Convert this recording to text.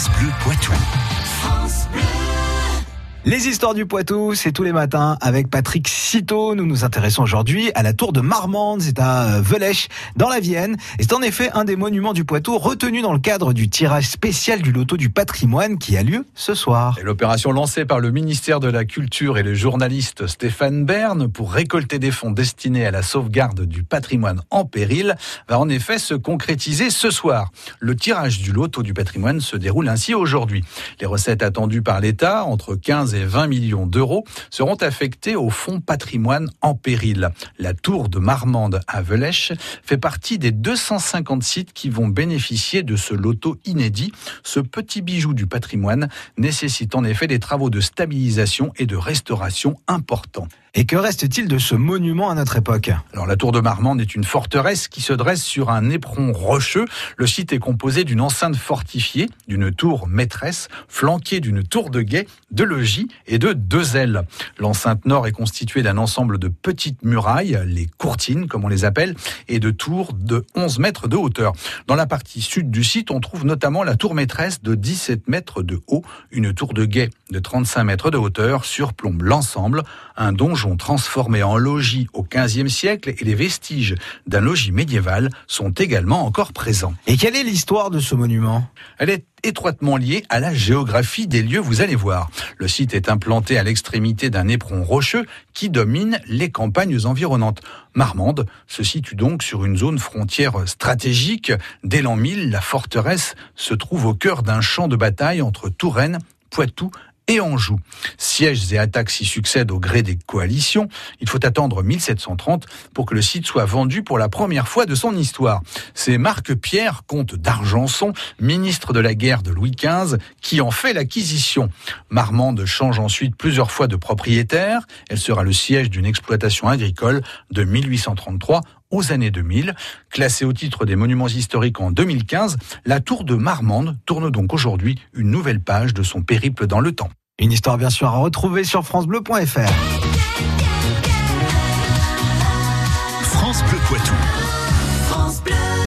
France Bleu Poitou. Les histoires du Poitou, c'est tous les matins avec Patrick Citeau. Nous nous intéressons aujourd'hui à la tour de Marmande, c'est à euh, Velèche, dans la Vienne. C'est en effet un des monuments du Poitou retenu dans le cadre du tirage spécial du loto du patrimoine qui a lieu ce soir. L'opération lancée par le ministère de la Culture et le journaliste Stéphane Bern pour récolter des fonds destinés à la sauvegarde du patrimoine en péril va en effet se concrétiser ce soir. Le tirage du loto du patrimoine se déroule ainsi aujourd'hui. Les recettes attendues par l'État, entre 15 et 20 millions d'euros seront affectés au fonds patrimoine en péril. La tour de Marmande à Velèche fait partie des 250 sites qui vont bénéficier de ce loto inédit. Ce petit bijou du patrimoine nécessite en effet des travaux de stabilisation et de restauration importants. Et que reste-t-il de ce monument à notre époque? Alors la tour de Marmande est une forteresse qui se dresse sur un éperon rocheux. Le site est composé d'une enceinte fortifiée, d'une tour maîtresse, flanquée d'une tour de guet, de logis et de deux ailes. L'enceinte nord est constituée d'un ensemble de petites murailles, les courtines comme on les appelle, et de tours de 11 mètres de hauteur. Dans la partie sud du site, on trouve notamment la tour maîtresse de 17 mètres de haut, une tour de guet de 35 mètres de hauteur surplombe l'ensemble, un donjon transformé en logis au XVe siècle et les vestiges d'un logis médiéval sont également encore présents. Et quelle est l'histoire de ce monument? Elle est étroitement liée à la géographie des lieux, vous allez voir. Le site est implanté à l'extrémité d'un éperon rocheux qui domine les campagnes environnantes. Marmande se situe donc sur une zone frontière stratégique. Dès l'an 1000, la forteresse se trouve au cœur d'un champ de bataille entre Touraine, Poitou et Anjou. Sièges et attaques s'y succèdent au gré des coalitions. Il faut attendre 1730 pour que le site soit vendu pour la première fois de son histoire. C'est Marc Pierre, comte d'Argenson, ministre de la guerre de Louis XV, qui en fait l'acquisition. Marmande change ensuite plusieurs fois de propriétaire. Elle sera le siège d'une exploitation agricole de 1833 aux années 2000. Classée au titre des monuments historiques en 2015, la tour de Marmande tourne donc aujourd'hui une nouvelle page de son périple dans le temps. Une histoire bien sûr à retrouver sur francebleu.fr.